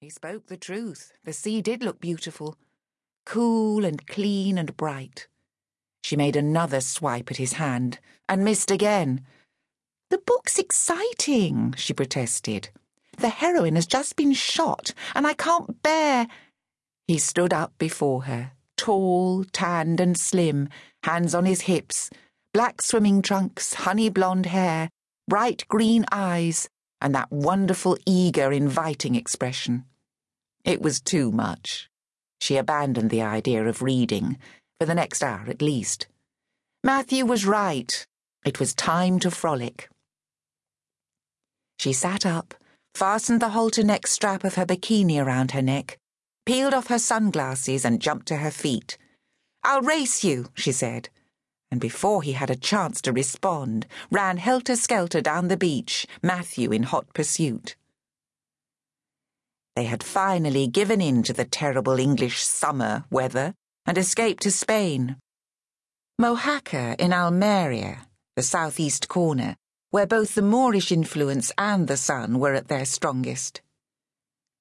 He spoke the truth. The sea did look beautiful, cool and clean and bright. She made another swipe at his hand and missed again. The book's exciting, she protested. The heroine has just been shot, and I can't bear. He stood up before her, tall, tanned, and slim, hands on his hips, black swimming trunks, honey blonde hair, bright green eyes, and that wonderful, eager, inviting expression. It was too much. She abandoned the idea of reading, for the next hour at least. Matthew was right. It was time to frolic. She sat up, fastened the halter neck strap of her bikini around her neck, peeled off her sunglasses, and jumped to her feet. I'll race you, she said, and before he had a chance to respond, ran helter skelter down the beach, Matthew in hot pursuit. They had finally given in to the terrible English summer weather and escaped to Spain. Mojácar in Almeria, the southeast corner, where both the Moorish influence and the sun were at their strongest.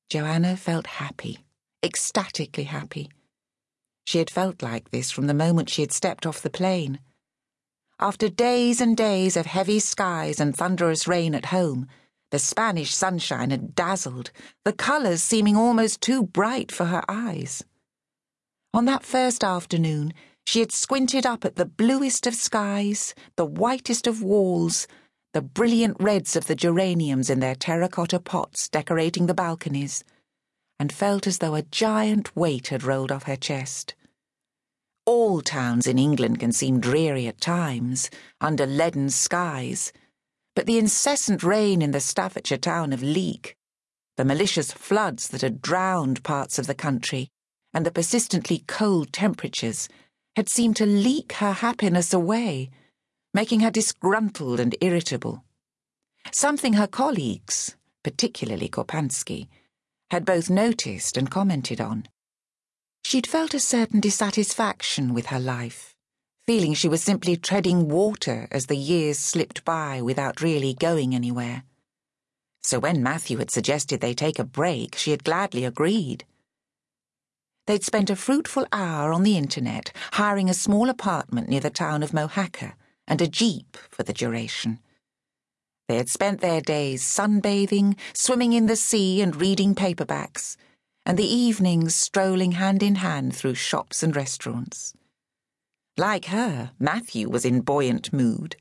Joanna felt happy, ecstatically happy. She had felt like this from the moment she had stepped off the plane. After days and days of heavy skies and thunderous rain at home, the Spanish sunshine had dazzled, the colours seeming almost too bright for her eyes. On that first afternoon, she had squinted up at the bluest of skies, the whitest of walls, the brilliant reds of the geraniums in their terracotta pots decorating the balconies, and felt as though a giant weight had rolled off her chest. All towns in England can seem dreary at times, under leaden skies, but the incessant rain in the Staffordshire town of Leek, the malicious floods that had drowned parts of the country, and the persistently cold temperatures had seemed to leak her happiness away making her disgruntled and irritable. Something her colleagues, particularly Korpanski, had both noticed and commented on. She'd felt a certain dissatisfaction with her life, feeling she was simply treading water as the years slipped by without really going anywhere. So when Matthew had suggested they take a break, she had gladly agreed. They'd spent a fruitful hour on the internet hiring a small apartment near the town of Mojácar and a jeep for the duration. They had spent their days sunbathing, swimming in the sea, and reading paperbacks, and the evenings strolling hand in hand through shops and restaurants. Like her, Matthew was in buoyant mood.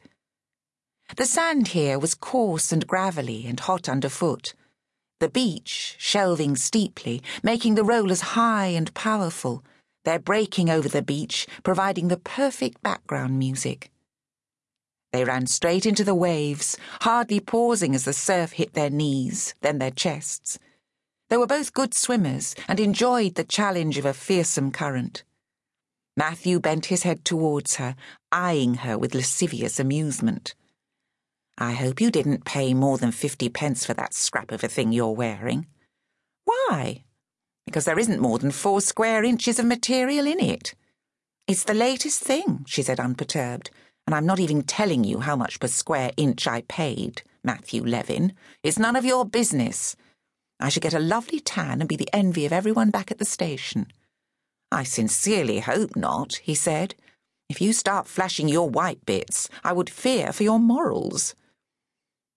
The sand here was coarse and gravelly and hot underfoot. The beach, shelving steeply, making the rollers high and powerful, their breaking over the beach providing the perfect background music. They ran straight into the waves, hardly pausing as the surf hit their knees, then their chests. They were both good swimmers and enjoyed the challenge of a fearsome current. Matthew bent his head towards her, eyeing her with lascivious amusement. I hope you didn't pay more than fifty pence for that scrap of a thing you're wearing. Why? Because there isn't more than four square inches of material in it. It's the latest thing, she said unperturbed and I'm not even telling you how much per square inch I paid, Matthew Levin. It's none of your business. I should get a lovely tan and be the envy of everyone back at the station. I sincerely hope not, he said. If you start flashing your white bits, I would fear for your morals.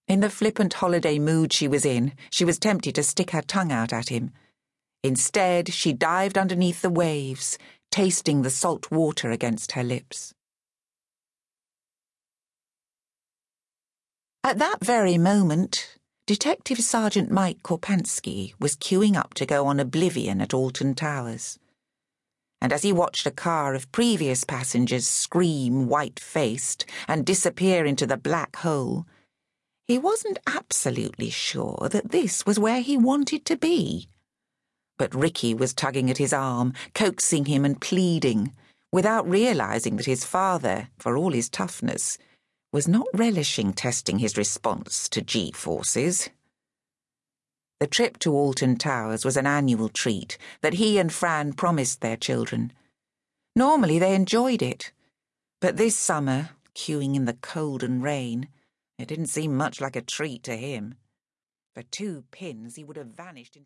In the flippant holiday mood she was in, she was tempted to stick her tongue out at him. Instead, she dived underneath the waves, tasting the salt water against her lips. At that very moment, Detective Sergeant Mike Korpanski was queuing up to go on Oblivion at Alton Towers. And as he watched a car of previous passengers scream white faced and disappear into the black hole, he wasn't absolutely sure that this was where he wanted to be. But Ricky was tugging at his arm, coaxing him and pleading, without realizing that his father, for all his toughness, was not relishing testing his response to G forces. The trip to Alton Towers was an annual treat that he and Fran promised their children. Normally they enjoyed it, but this summer, queuing in the cold and rain, it didn't seem much like a treat to him. For two pins he would have vanished into